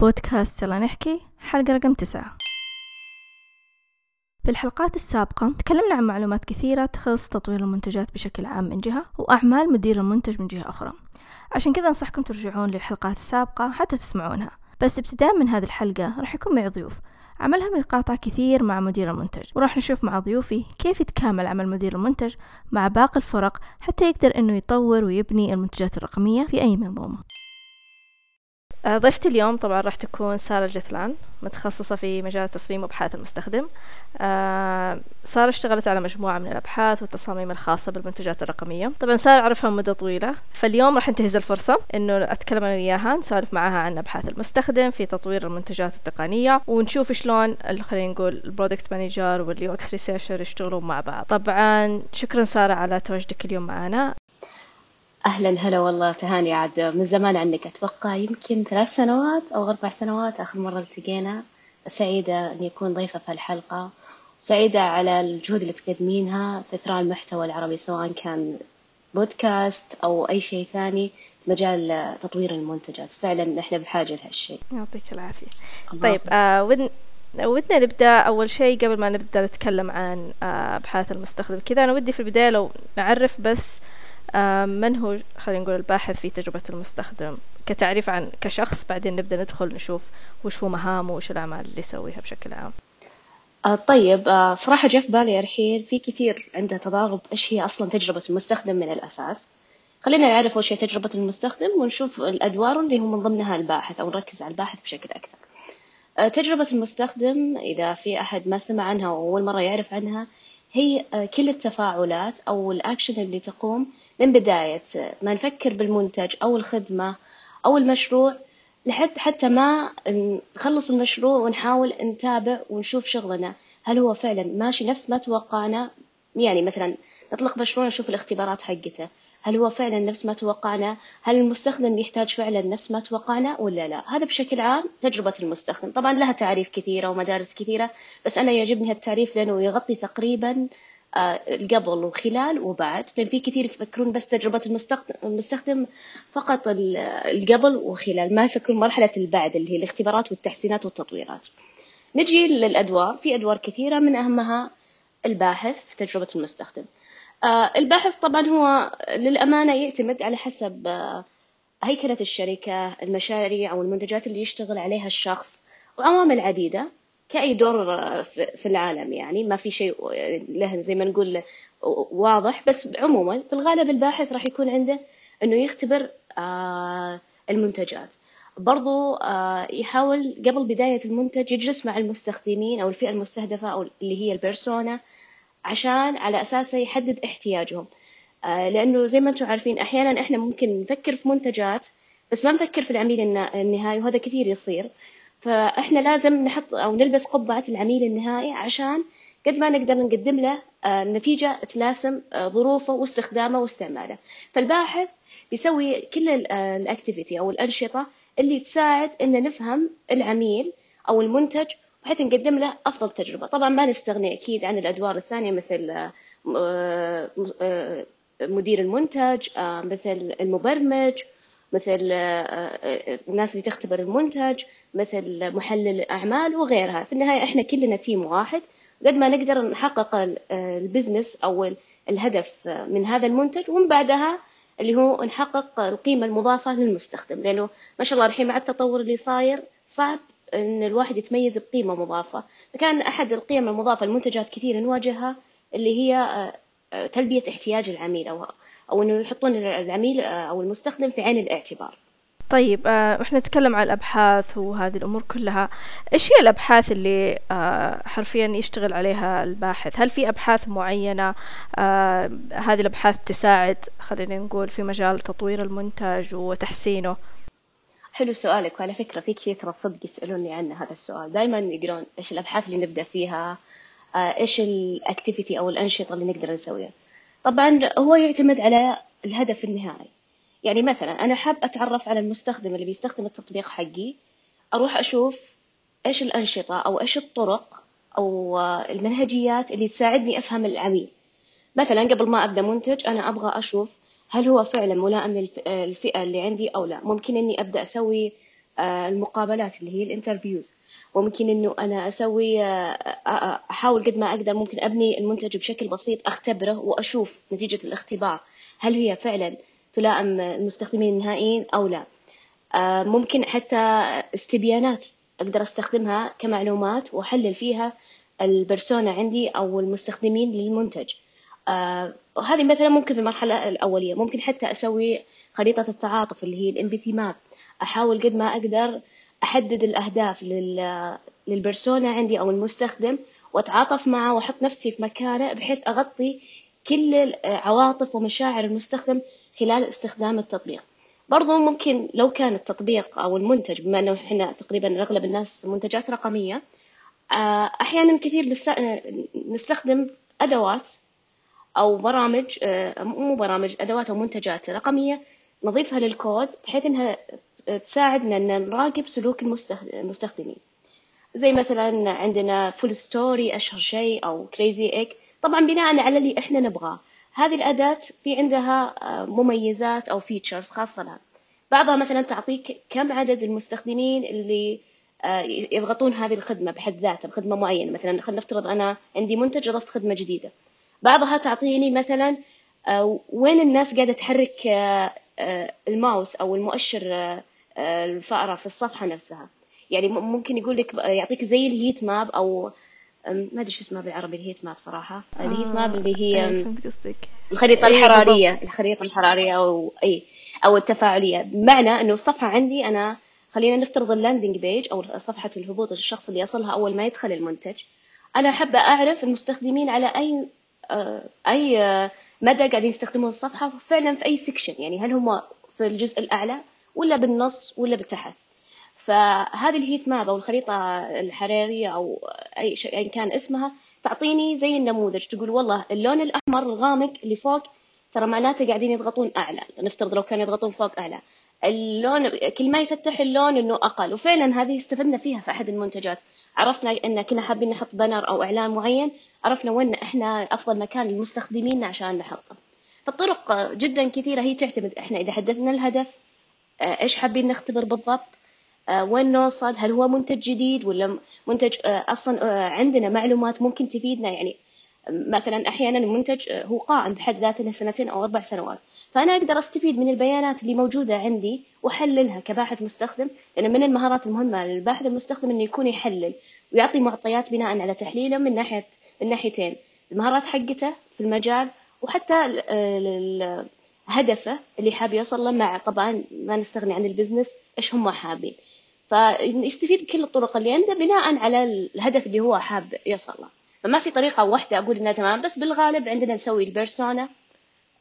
بودكاست يلا نحكي حلقة رقم تسعة. في الحلقات السابقة تكلمنا عن معلومات كثيرة تخص تطوير المنتجات بشكل عام من جهة وأعمال مدير المنتج من جهة أخرى. عشان كذا أنصحكم ترجعون للحلقات السابقة حتى تسمعونها. بس ابتداء من هذه الحلقة راح يكون معي ضيوف. عملهم يتقاطع كثير مع مدير المنتج. وراح نشوف مع ضيوفي كيف يتكامل عمل مدير المنتج مع باقي الفرق حتى يقدر إنه يطور ويبني المنتجات الرقمية في أي منظومة. ضيفتي اليوم طبعا راح تكون سارة الجثلان متخصصة في مجال تصميم أبحاث المستخدم. آه، سارة اشتغلت على مجموعة من الأبحاث والتصاميم الخاصة بالمنتجات الرقمية. طبعا سارة أعرفها مدة طويلة فاليوم راح انتهز الفرصة إنه أتكلم أنا وياها نسولف معاها عن أبحاث المستخدم في تطوير المنتجات التقنية ونشوف شلون خلينا نقول ال product manager وال UX researcher يشتغلون مع بعض. طبعا شكرا سارة على تواجدك اليوم معنا. أهلا هلا والله تهاني عاد من زمان عنك. أتوقع يمكن ثلاث سنوات أو أربع سنوات آخر مرة التقينا. سعيدة أني أكون ضيفة في الحلقة. سعيدة على الجهود اللي تقدمينها في إثراء المحتوى العربي سواء كان بودكاست أو أي شيء ثاني مجال تطوير المنتجات. فعلا نحن بحاجة لهالشيء. يعطيك العافية. طيب آه ودن ودنا نبدأ أول شيء قبل ما نبدأ نتكلم عن آه، أبحاث المستخدم. كذا أنا ودي في البداية لو نعرف بس من هو خلينا نقول الباحث في تجربة المستخدم؟ كتعريف عن كشخص بعدين نبدأ ندخل نشوف وش هو مهامه وش الأعمال اللي يسويها بشكل عام. آه طيب آه صراحة جاء في بالي الحين في كثير عنده تضارب إيش هي أصلا تجربة المستخدم من الأساس. خلينا نعرف أول شيء تجربة المستخدم ونشوف الأدوار اللي هو من ضمنها الباحث أو نركز على الباحث بشكل أكثر. آه تجربة المستخدم إذا في أحد ما سمع عنها وأول مرة يعرف عنها هي كل التفاعلات أو الأكشن اللي تقوم من بداية ما نفكر بالمنتج أو الخدمة أو المشروع لحد حتى ما نخلص المشروع ونحاول نتابع ونشوف شغلنا. هل هو فعلا ماشي نفس ما توقعنا؟ يعني مثلا نطلق مشروع نشوف الاختبارات حقته. هل هو فعلا نفس ما توقعنا؟ هل المستخدم يحتاج فعلا نفس ما توقعنا ولا لا؟ هذا بشكل عام تجربة المستخدم. طبعا لها تعريف كثيرة ومدارس كثيرة بس أنا يعجبني هالتعريف لأنه يغطي تقريبا قبل وخلال وبعد. لأن في كثير يفكرون بس تجربة المستخدم فقط القبل وخلال ما يفكرون مرحلة البعد اللي هي الاختبارات والتحسينات والتطويرات. نجي للأدوار. في أدوار كثيرة من أهمها الباحث في تجربة المستخدم. آه، الباحث طبعا هو للأمانة يعتمد على حسب آه، هيكلة الشركة المشاريع أو المنتجات اللي يشتغل عليها الشخص وعوامل عديدة. كأي دور في العالم يعني ما في شيء له زي ما نقول واضح. بس عموما في الغالب الباحث راح يكون عنده إنه يختبر آه، المنتجات. برضو آه، يحاول قبل بداية المنتج يجلس مع المستخدمين أو الفئة المستهدفة أو اللي هي البيرسونا عشان على أساسه يحدد احتياجهم. آه، لأنه زي ما أنتم عارفين أحيانا إحنا ممكن نفكر في منتجات بس ما نفكر في العميل النهائي وهذا كثير يصير. فإحنا لازم نحط أو نلبس قبعة العميل النهائي عشان قد ما نقدر نقدم له آه، نتيجة تلاسم آه، ظروفه واستخدامه واستعماله. فالباحث بيسوي كل الأكتيفيتي أو الأنشطة اللي تساعد إن نفهم العميل أو المنتج بحيث نقدم له أفضل تجربة. طبعا ما نستغني أكيد عن الأدوار الثانية مثل آه، مدير المنتج مثل المبرمج مثل آه، آه، الناس اللي تختبر المنتج مثل محلل الأعمال وغيرها. في النهاية إحنا كلنا team واحد. قد ما نقدر نحقق آه، ال business أو الهدف من هذا المنتج ومن بعدها اللي هو نحقق القيمة المضافة للمستخدم. لأنه ما شاء الله الحين مع التطور اللي صاير صعب إن الواحد يتميز بقيمة مضافة. فكان أحد القيم المضافة المنتجات كثير نواجهها اللي هي تلبية احتياج العميل أو أو إنه يحطون العميل آه، أو المستخدم في عين الاعتبار. طيب آه إحنا نتكلم عن الأبحاث وهذه الأمور كلها. إيش هي الأبحاث اللي آه حرفيا يشتغل عليها الباحث؟ هل في أبحاث معينة؟ آه هذه الأبحاث تساعد خلينا نقول في مجال تطوير المنتج وتحسينه؟ حلو سؤالك. وعلى فكرة في كثير صدق يسألوني عنه هذا السؤال. دائما يقولون إيش الأبحاث اللي نبدأ فيها؟ آه إيش ال activity أو الأنشطة اللي نقدر نسويها؟ طبعا هو يعتمد على الهدف النهائي. يعني مثلا أنا حاب أتعرف على المستخدم اللي بيستخدم التطبيق حقي أروح أشوف إيش الأنشطة أو إيش الطرق أو المنهجيات اللي تساعدني أفهم العميل. مثلا قبل ما أبدأ منتج أنا أبغى أشوف هل هو فعلا ملائم للفئة اللي عندي أو لا. ممكن إني أبدأ أسوي المقابلات اللي هي ال interviews. وممكن إنه أنا أسوي أحاول قد ما أقدر ممكن أبني المنتج بشكل بسيط أختبره وأشوف نتيجة الاختبار. هل هي فعلا تلائم المستخدمين النهائيين أو لا؟ ممكن حتى استبيانات أقدر أستخدمها كمعلومات وأحلل فيها البرسونا عندي أو المستخدمين للمنتج. وهذه مثلا ممكن في المرحلة الأولية. ممكن حتى أسوي خريطة التعاطف اللي هي الامباثي ماب أحاول قد ما أقدر أحدد الأهداف للبرسونا عندي أو المستخدم وأتعاطف معه وأحط نفسي في مكانه بحيث أغطي كل عواطف ومشاعر المستخدم خلال استخدام التطبيق. برضو ممكن لو كان التطبيق أو المنتج بما أنه إحنا تقريبا أغلب الناس منتجات رقمية آه، أحيانا كثير نستخدم أدوات أو برامج آه، مو برامج أدوات أو منتجات رقمية نضيفها للكود بحيث إنها تساعدنا إن نراقب سلوك المستخدمين. زي مثلا عندنا FullStory أشهر شيء أو Crazy Egg طبعا بناء على اللي إحنا نبغاه. هذه الأداة في عندها آه، مميزات أو features خاصة. لها بعضها مثلا تعطيك كم عدد المستخدمين اللي آه، يضغطون هذه الخدمة بحد ذاتها بخدمة معينة. مثلا خلينا نفترض أنا عندي منتج أضفت خدمة جديدة. بعضها تعطيني مثلا آه، وين الناس قاعدة تحرك الماوس أو المؤشر الفأرة في الصفحة نفسها. يعني ممكن يقول لك يعطيك زي الهيت ماب أو ما أدري شو اسمها بالعربي ال heat map صراحة. آه ال heat map اللي هي إيه، الخريطة أيه الحرارية. الخريطة الحرارية أو أي أو التفاعلية. بمعنى إنه الصفحة عندي أنا خلينا نفترض ال landing page أو صفحة الهبوط الشخص اللي يصلها أول ما يدخل المنتج. أنا حابه أعرف المستخدمين على أي آه أي آه مدى قاعدين يستخدمون الصفحة فعلا في أي section يعني هل هم في الجزء الأعلى؟ ولا بالنص ولا بتحت فهذه ال heat map أو الخريطة الحرارية أو أي شيء أيا كان اسمها تعطيني زي النموذج تقول والله اللون الأحمر الغامق اللي فوق ترى معناته قاعدين يضغطون أعلى نفترض لو كانوا يضغطون فوق أعلى. اللون كل ما يفتح اللون إنه أقل وفعلا هذه استفدنا فيها في أحد المنتجات. عرفنا إن كنا حابين نحط بنر أو إعلان معين عرفنا وين إحنا أفضل مكان للمستخدمين عشان نحطه. فالطرق جدا كثيرة هي تعتمد إحنا إذا حددنا الهدف إيش حابين نختبر بالضبط؟ آه، وين نوصل؟ هل هو منتج جديد ولا منتج آه، أصلا آه، عندنا معلومات ممكن تفيدنا؟ يعني مثلا أحيانا المنتج هو قائم بحد ذاته له سنتين أو أربع سنوات. فأنا أقدر أستفيد من البيانات اللي موجودة عندي وأحللها كباحث مستخدم لأن من المهارات المهمة للباحث المستخدم إنه يكون يحلل ويعطي معطيات بناء على تحليله من ناحية من ناحيتين. المهارات حقته في المجال وحتى هدفه اللي حاب يوصل له مع طبعا ما نستغني عن ال business إيش هم حابين؟ فيستفيد بكل الطرق اللي عنده بناء على الهدف اللي هو حاب يوصل له. فما في طريقة واحدة أقول إنها تمام بس بالغالب عندنا نسوي ال persona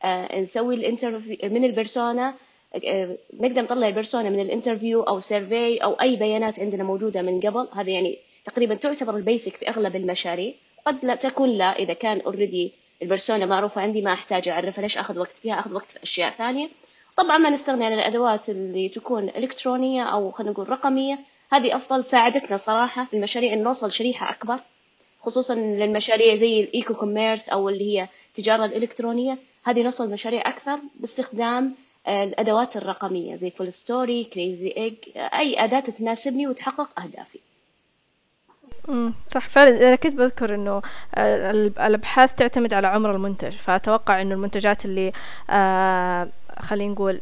آه نسوي ال interview من ال persona آه نقدر نطلع ال persona من ال interview أو survey أو أي بيانات عندنا موجودة من قبل. هذا يعني تقريبا تعتبر ال basic في أغلب المشاريع قد لا تكون لا إذا كان already ال persona معروفة عندي ما أحتاج أعرفها ليش أخذ وقت فيها؟ أخذ وقت في أشياء ثانية. طبعا ما نستغني عن الأدوات اللي تكون إلكترونية أو خلينا نقول رقمية. هذه أفضل ساعدتنا صراحة في المشاريع أن نوصل شريحة أكبر خصوصا للمشاريع زي ال e-commerce أو اللي هي التجارة الإلكترونية. هذه نوصل مشاريع أكثر باستخدام آه، الأدوات الرقمية زي FullStory Crazy Egg أي أداة تناسبني وتحقق أهدافي. صح فعلا أنا كنت بذكر إنه آه، الأبحاث تعتمد على عمر المنتج. فأتوقع إنه المنتجات اللي آه خلينا نقول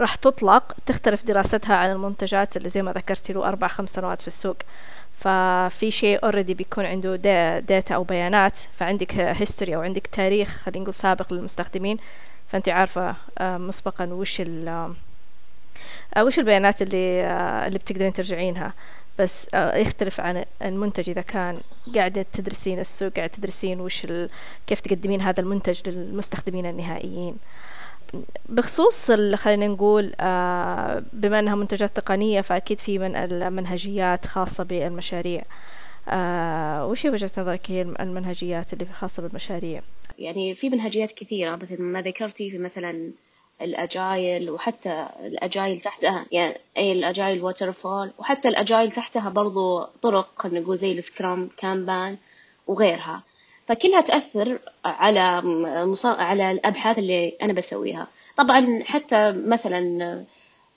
راح تطلق تختلف دراستها عن المنتجات اللي زي ما ذكرتي له أربع خمس سنوات في السوق. ففي شيء already بيكون عنده data أو بيانات فعندك history أو عندك تاريخ خلينا نقول سابق للمستخدمين. فانت عارفة آه، مسبقا وش ال وش البيانات اللي اللي بتقدرين ترجعينها. بس يختلف عن المنتج إذا كان قاعدة تدرسين السوق قاعدة تدرسين وش كيف تقدمين هذا المنتج للمستخدمين النهائيين. بخصوص خلينا نقول آه بما أنها منتجات تقنية فأكيد في من المنهجيات خاصة بالمشاريع. آه وش وجهة نظرك هي المنهجيات اللي خاصة بالمشاريع؟ يعني في منهجيات كثيرة مثل ما ذكرتي في مثلا الأجايل وحتى الأجايل تحتها يعني أي الأجايل ووترفول وحتى الأجايل تحتها برضو طرق خلينا نقول زي السكرام كامبان وغيرها. فكلها تأثر على على الأبحاث اللي أنا بسويها. طبعا حتى مثلا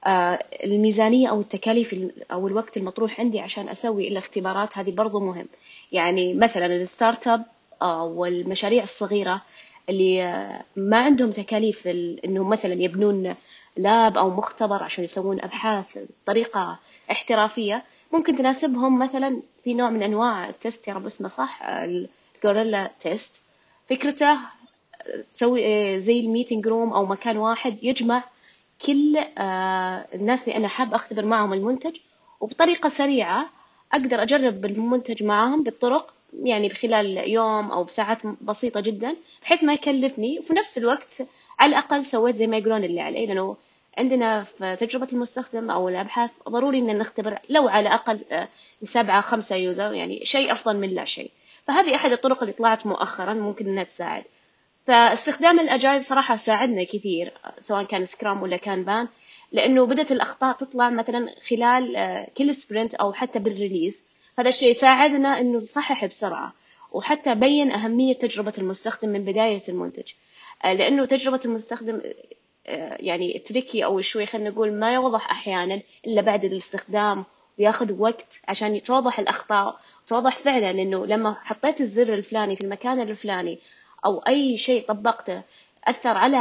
آه، الميزانية أو التكاليف أو الوقت المطروح عندي عشان أسوي الاختبارات هذه برضو مهم. يعني مثلا ال startup والمشاريع الصغيرة اللي آه، ما عندهم تكاليف إنهم مثلا يبنون lab أو مختبر عشان يسوون أبحاث بطريقة احترافية. ممكن تناسبهم مثلا في نوع من أنواع ال test يا رب اسمه صح ال guerrilla test فكرته تسوي زي ال meeting room أو مكان واحد يجمع كل آه، الناس اللي أنا حاب أختبر معهم المنتج. وبطريقة سريعة أقدر أجرب المنتج معاهم بالطرق يعني بخلال يوم أو بساعات بسيطة جدا بحيث ما يكلفني وفي نفس الوقت على الأقل سويت زي ما يقولون اللي علي لأنه عندنا في تجربة المستخدم أو الأبحاث ضروري إن نختبر لو على الأقل آه، سبعة خمسة user يعني شيء أفضل من لا شيء. فهذه أحد الطرق اللي طلعت مؤخرا ممكن إنها تساعد. فاستخدام ال agile صراحة ساعدنا كثير سواء كان Scrum ولا Kanban لأنه بدأت الأخطاء تطلع مثلا خلال آه، كل sprint أو حتى بال release هذا الشيء ساعدنا إنه نصحح بسرعة وحتى بين أهمية تجربة المستخدم من بداية المنتج. آه، لأنه تجربة المستخدم آه، يعني tricky أو شوي خلينا نقول ما يوضح أحيانا إلا بعد الاستخدام ويأخذ وقت عشان توضح الأخطاء وتوضح فعلا إنه لما حطيت الزر الفلاني في المكان الفلاني أو أي شيء طبقته أثر على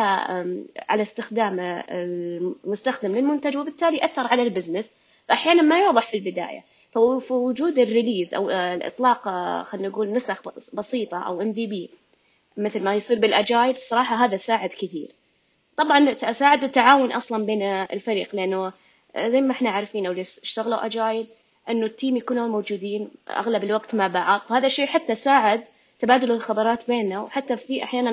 على استخدام المستخدم للمنتج وبالتالي أثر على ال business. فأحيانا ما يوضح في البداية ففي وجود ال release أو آه، الإطلاق آه، خلينا نقول نسخ بسيطة أو MVP مثل ما يصير بال agile الصراحة هذا ساعد كثير. طبعا ساعد التعاون أصلا بين الفريق لأنه آه، زي ما إحنا عارفين اللي اشتغلوا agile أنه ال team يكونوا موجودين أغلب الوقت مع بعض. وهذا الشيء حتى ساعد تبادل الخبرات بيننا. وحتى في أحيانا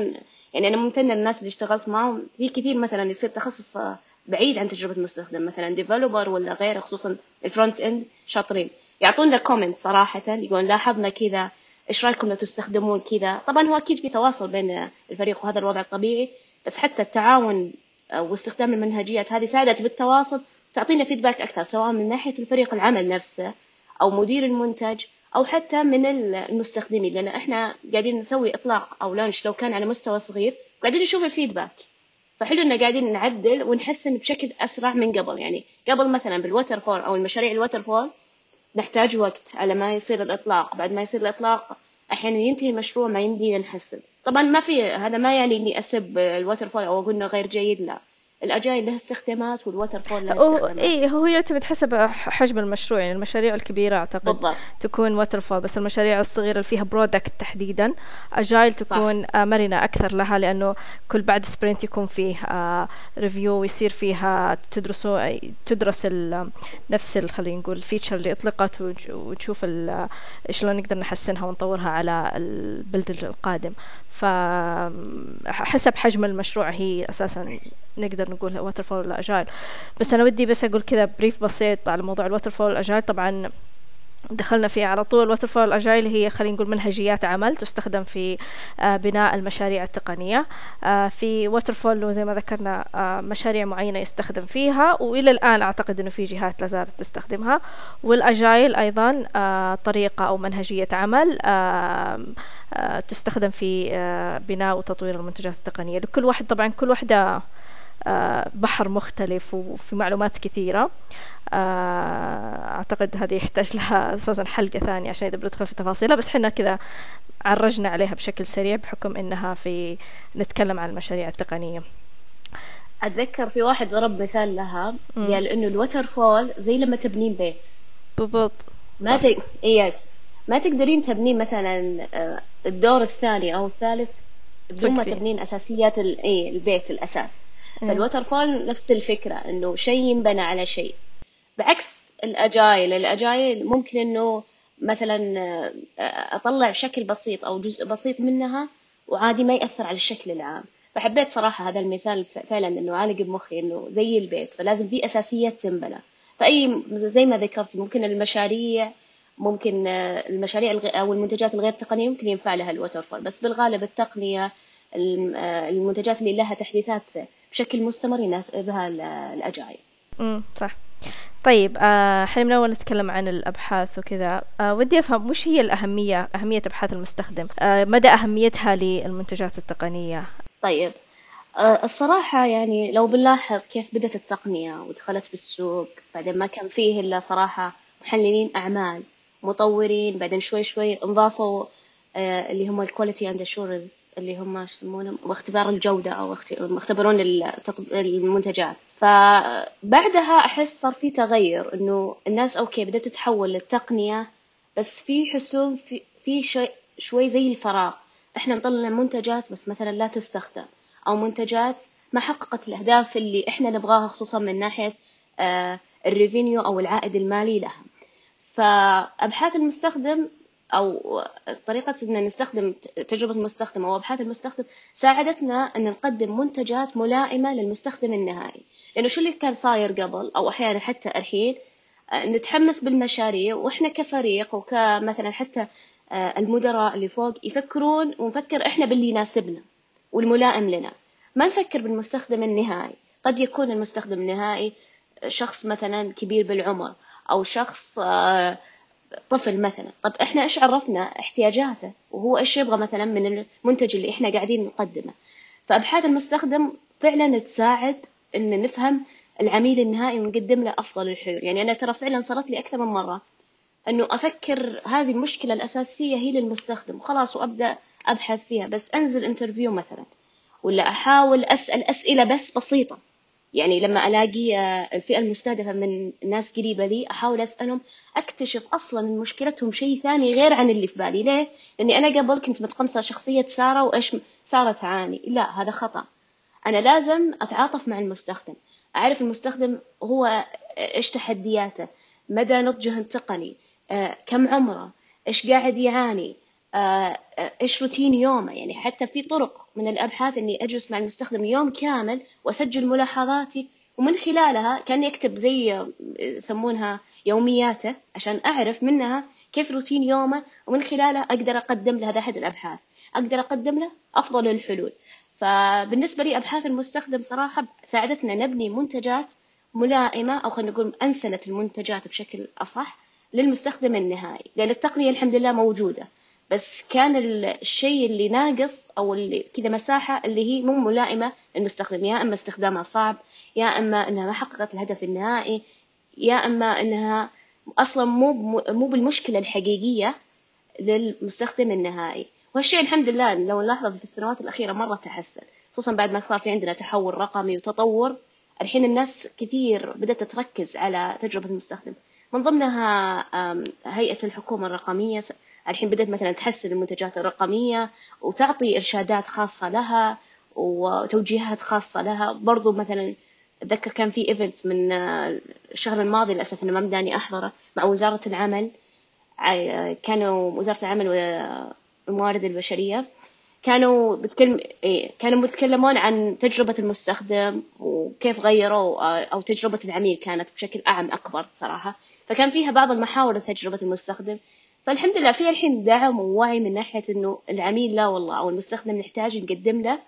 يعني أنا ممتنة للناس اللي اشتغلت معهم. في كثير مثلا يصير تخصص بعيد عن تجربة المستخدم مثلا developer ولا غيره خصوصا ال front end شاطرين. يعطونا comment صراحة يقولون لاحظنا كذا إيش رأيكم لو تستخدمون كذا؟ طبعا هو أكيد في تواصل بين الفريق وهذا الوضع الطبيعي بس حتى التعاون واستخدام المنهجيات هذه ساعدت بالتواصل تعطينا feedback أكثر سواء من ناحية الفريق العمل نفسه أو مدير المنتج أو حتى من المستخدمين. لأن إحنا قاعدين نسوي إطلاق أو launch لو كان على مستوى صغير قاعدين نشوف ال feedback فحلو ان قاعدين نعدل ونحسن بشكل أسرع من قبل. يعني قبل مثلا بال waterfall أو المشاريع ال waterfall نحتاج وقت على ما يصير الإطلاق. بعد ما يصير الإطلاق أحيانا ينتهي المشروع ما يمدينا نحسن. طبعا ما في هذا ما يعني إني أسب ال waterfall أو أقول إنه غير جيد لا. ال agile لها استخدامات وال waterfall لها استخدامات اي هو يعتمد حسب حجم المشروع يعني المشاريع الكبيرة أعتقد بالضبط. تكون waterfall بس المشاريع الصغيرة اللي فيها product تحديدا agile تكون صح. مرنة أكثر لها لأنه كل بعد sprint يكون فيه review ويصير فيها تدرسوا تدرس نفس خلينا نقول ال feature اللي أطلقت وتشوف شلون نقدر نحسنها ونطورها على ال build القادم فحسب حجم المشروع هي أساسا نقدر نقول waterfall agile بس أنا ودي بس أقول كذا brief بسيط على موضوع ال waterfall وال agile طبعا دخلنا فيه على طول waterfall agile هي خلينا نقول منهجيات عمل تستخدم في آه بناء المشاريع التقنية. آه في waterfall زي ما ذكرنا آه مشاريع معينة يستخدم فيها وإلى الآن أعتقد إنه في جهات لا زالت تستخدمها. والاجايل أيضا طريقة أو منهجية عمل تستخدم في بناء وتطوير المنتجات التقنية. لكل واحد طبعا كل واحدة بحر مختلف وفي معلومات كثيرة. أعتقد هذه يحتاج لها أساسا حلقة ثانية عشان إذا بندخل في تفاصيلها بس حنا كذا عرجنا عليها بشكل سريع بحكم إنها في نتكلم عن المشاريع التقنية. أتذكر في واحد ضرب مثال لها قال إنه ال waterfall زي لما تبنين بيت. بالضبط. ما ت... yes ما تقدرين تبنين مثلا آه، الدور الثاني أو الثالث بدون ما تبنين أساسيات ال... إيه البيت الأساس. فال waterfall نفس الفكرة إنه شيء ينبنى على شيء. بعكس ال agile ال agile ممكن إنه مثلا آه، أطلع شكل بسيط أو جزء بسيط منها وعادي ما يأثر على الشكل العام. فحبيت صراحة هذا المثال فعلا إنه عالق بمخي إنه زي البيت فلازم في أساسيات تنبنى. فأي زي ما ذكرت ممكن المشاريع ممكن آه، المشاريع أو المنتجات الغير تقنية ممكن ينفع لها الوتر فول. بس بالغالب التقنية آه، المنتجات اللي لها تحديثات بشكل مستمر يناسبها الأجايل امم صح. طيب آه حين من أول نتكلم عن الأبحاث وكذا. آه ودي أفهم وش هي الأهمية أهمية أبحاث المستخدم؟ آه مدى أهميتها للمنتجات التقنية؟ طيب آه، الصراحة يعني لو بنلاحظ كيف بدأت التقنية ودخلت بالسوق بعدين ما كان فيه إلا صراحة محللين أعمال مطورين بعدين شوي شوي انضافوا آه، اللي هم ال quality and assurance اللي هم يسمونه واختبار الجودة أو يختبرون المنتجات. فبعدها أحس صار في تغير إنه الناس okay بدأت تتحول للتقنية بس في حسوم في في شيء شوي زي الفراغ. إحنا نطلع منتجات بس مثلا لا تستخدم أو منتجات ما حققت الأهداف اللي إحنا نبغاها خصوصا من ناحية آه، الريفينيو أو العائد المالي لها. فأبحاث المستخدم أو طريقة إن نستخدم تجربة المستخدم أو أبحاث المستخدم ساعدتنا أن نقدم منتجات ملائمة للمستخدم النهائي. لأنه شو اللي كان صاير قبل أو أحيانا حتى الحين؟ آه، نتحمس بالمشاريع وإحنا كفريق وكمثلا حتى آه، المدراء اللي فوق يفكرون ونفكر إحنا باللي يناسبنا والملائم لنا. ما نفكر بالمستخدم النهائي. قد يكون المستخدم النهائي شخص مثلا كبير بالعمر أو شخص آه، طفل مثلا. طب إحنا إيش عرفنا احتياجاته؟ وهو إيش يبغى مثلا من المنتج اللي إحنا قاعدين نقدمه. فأبحاث المستخدم فعلا تساعد إن نفهم العميل النهائي ونقدم له أفضل الحلول. يعني أنا ترى فعلا صارت لي أكثر من مرة إنه أفكر هذه المشكلة الأساسية هي للمستخدم. وخلاص وأبدأ أبحث فيها. بس أنزل انترفيو مثلا. ولا أحاول أسأل أسئلة بس بسيطة. يعني لما ألاقي آه، الفئة المستهدفة من ناس قريبة لي أحاول أسألهم أكتشف أصلا مشكلتهم شيء ثاني غير عن اللي في بالي. ليه؟ لأني أنا قبل كنت متقمصة شخصية سارة وإيش سارة تعاني؟ لا هذا خطأ. أنا لازم أتعاطف مع المستخدم. أعرف المستخدم هو آه، إيش تحدياته؟ مدى نضجه التقني؟ آه، كم عمره؟ إيش قاعد يعاني؟ إيش روتين يومه؟ يعني حتى في طرق من الأبحاث إني أجلس مع المستخدم يوم كامل وأسجل ملاحظاتي ومن خلالها كان يكتب زي يسمونها يومياته عشان أعرف منها كيف روتين يومه ومن خلالها أقدر أقدم له أحد الأبحاث. أقدر أقدم له أفضل الحلول. فبالنسبة لي أبحاث المستخدم صراحة ساعدتنا نبني منتجات ملائمة أو خلينا نقول أنسنت المنتجات بشكل أصح للمستخدم النهائي. لأن التقنية الحمد لله موجودة. بس كان الشيء اللي ناقص أو اللي كذا مساحة اللي هي مو ملائمة للمستخدم يا إما استخدامها صعب يا إما إنها ما حققت الهدف النهائي يا إما إنها أصلا مو مو بالمشكلة الحقيقية للمستخدم النهائي. وهالشيء الحمد لله لو نلاحظه في السنوات الأخيرة مرة تحسن خصوصا بعد ما صار في عندنا تحول رقمي وتطور الحين الناس كثير بدأت تركز على تجربة المستخدم. من ضمنها هيئة الحكومة الرقمية الحين بدأت مثلا تحسن المنتجات الرقمية وتعطي إرشادات خاصة لها وتوجيهات خاصة لها. برضو مثلا أتذكر كان في إيفنت من الشهر الماضي للأسف إنه ما بداني أحضره مع وزارة العمل. كانوا وزارة العمل والموارد البشرية كانوا بتكلم إيه كانوا بيتكلمون عن تجربة المستخدم وكيف غيروا أو تجربة العميل كانت بشكل أعم أكبر صراحة. فكان فيها بعض المحاور لتجربة المستخدم. فالحمد لله في الحين دعم ووعي من ناحية إنه العميل لا والله أو المستخدم نحتاج نقدم له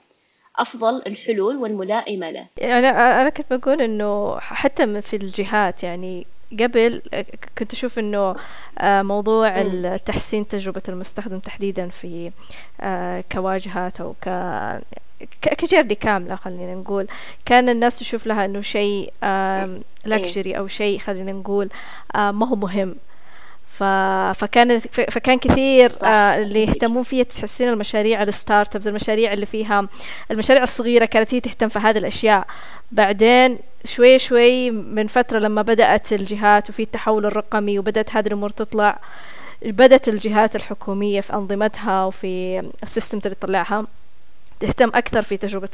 أفضل الحلول والملائمة له. أنا أنا كنت بقول إنه حتى في الجهات يعني قبل كنت أشوف إنه آه، موضوع تحسين تجربة المستخدم تحديدا في آه، كواجهات أو ك ك journey كاملة خلينا نقول كان الناس تشوف لها إنه شيء luxury إيه. أو شيء خلينا نقول آه، ما هو مهم ف... فكان فكان كثير آه اللي يهتمون فيها تحسين المشاريع ال startups المشاريع اللي فيها المشاريع الصغيرة كانت هي تهتم في هذه الأشياء. بعدين شوي شوي من فترة لما بدأت الجهات وفي التحول الرقمي وبدأت هذه الأمور تطلع بدأت الجهات الحكومية في أنظمتها وفي السيستمز اللي تطلعها. تهتم أكثر في تجربة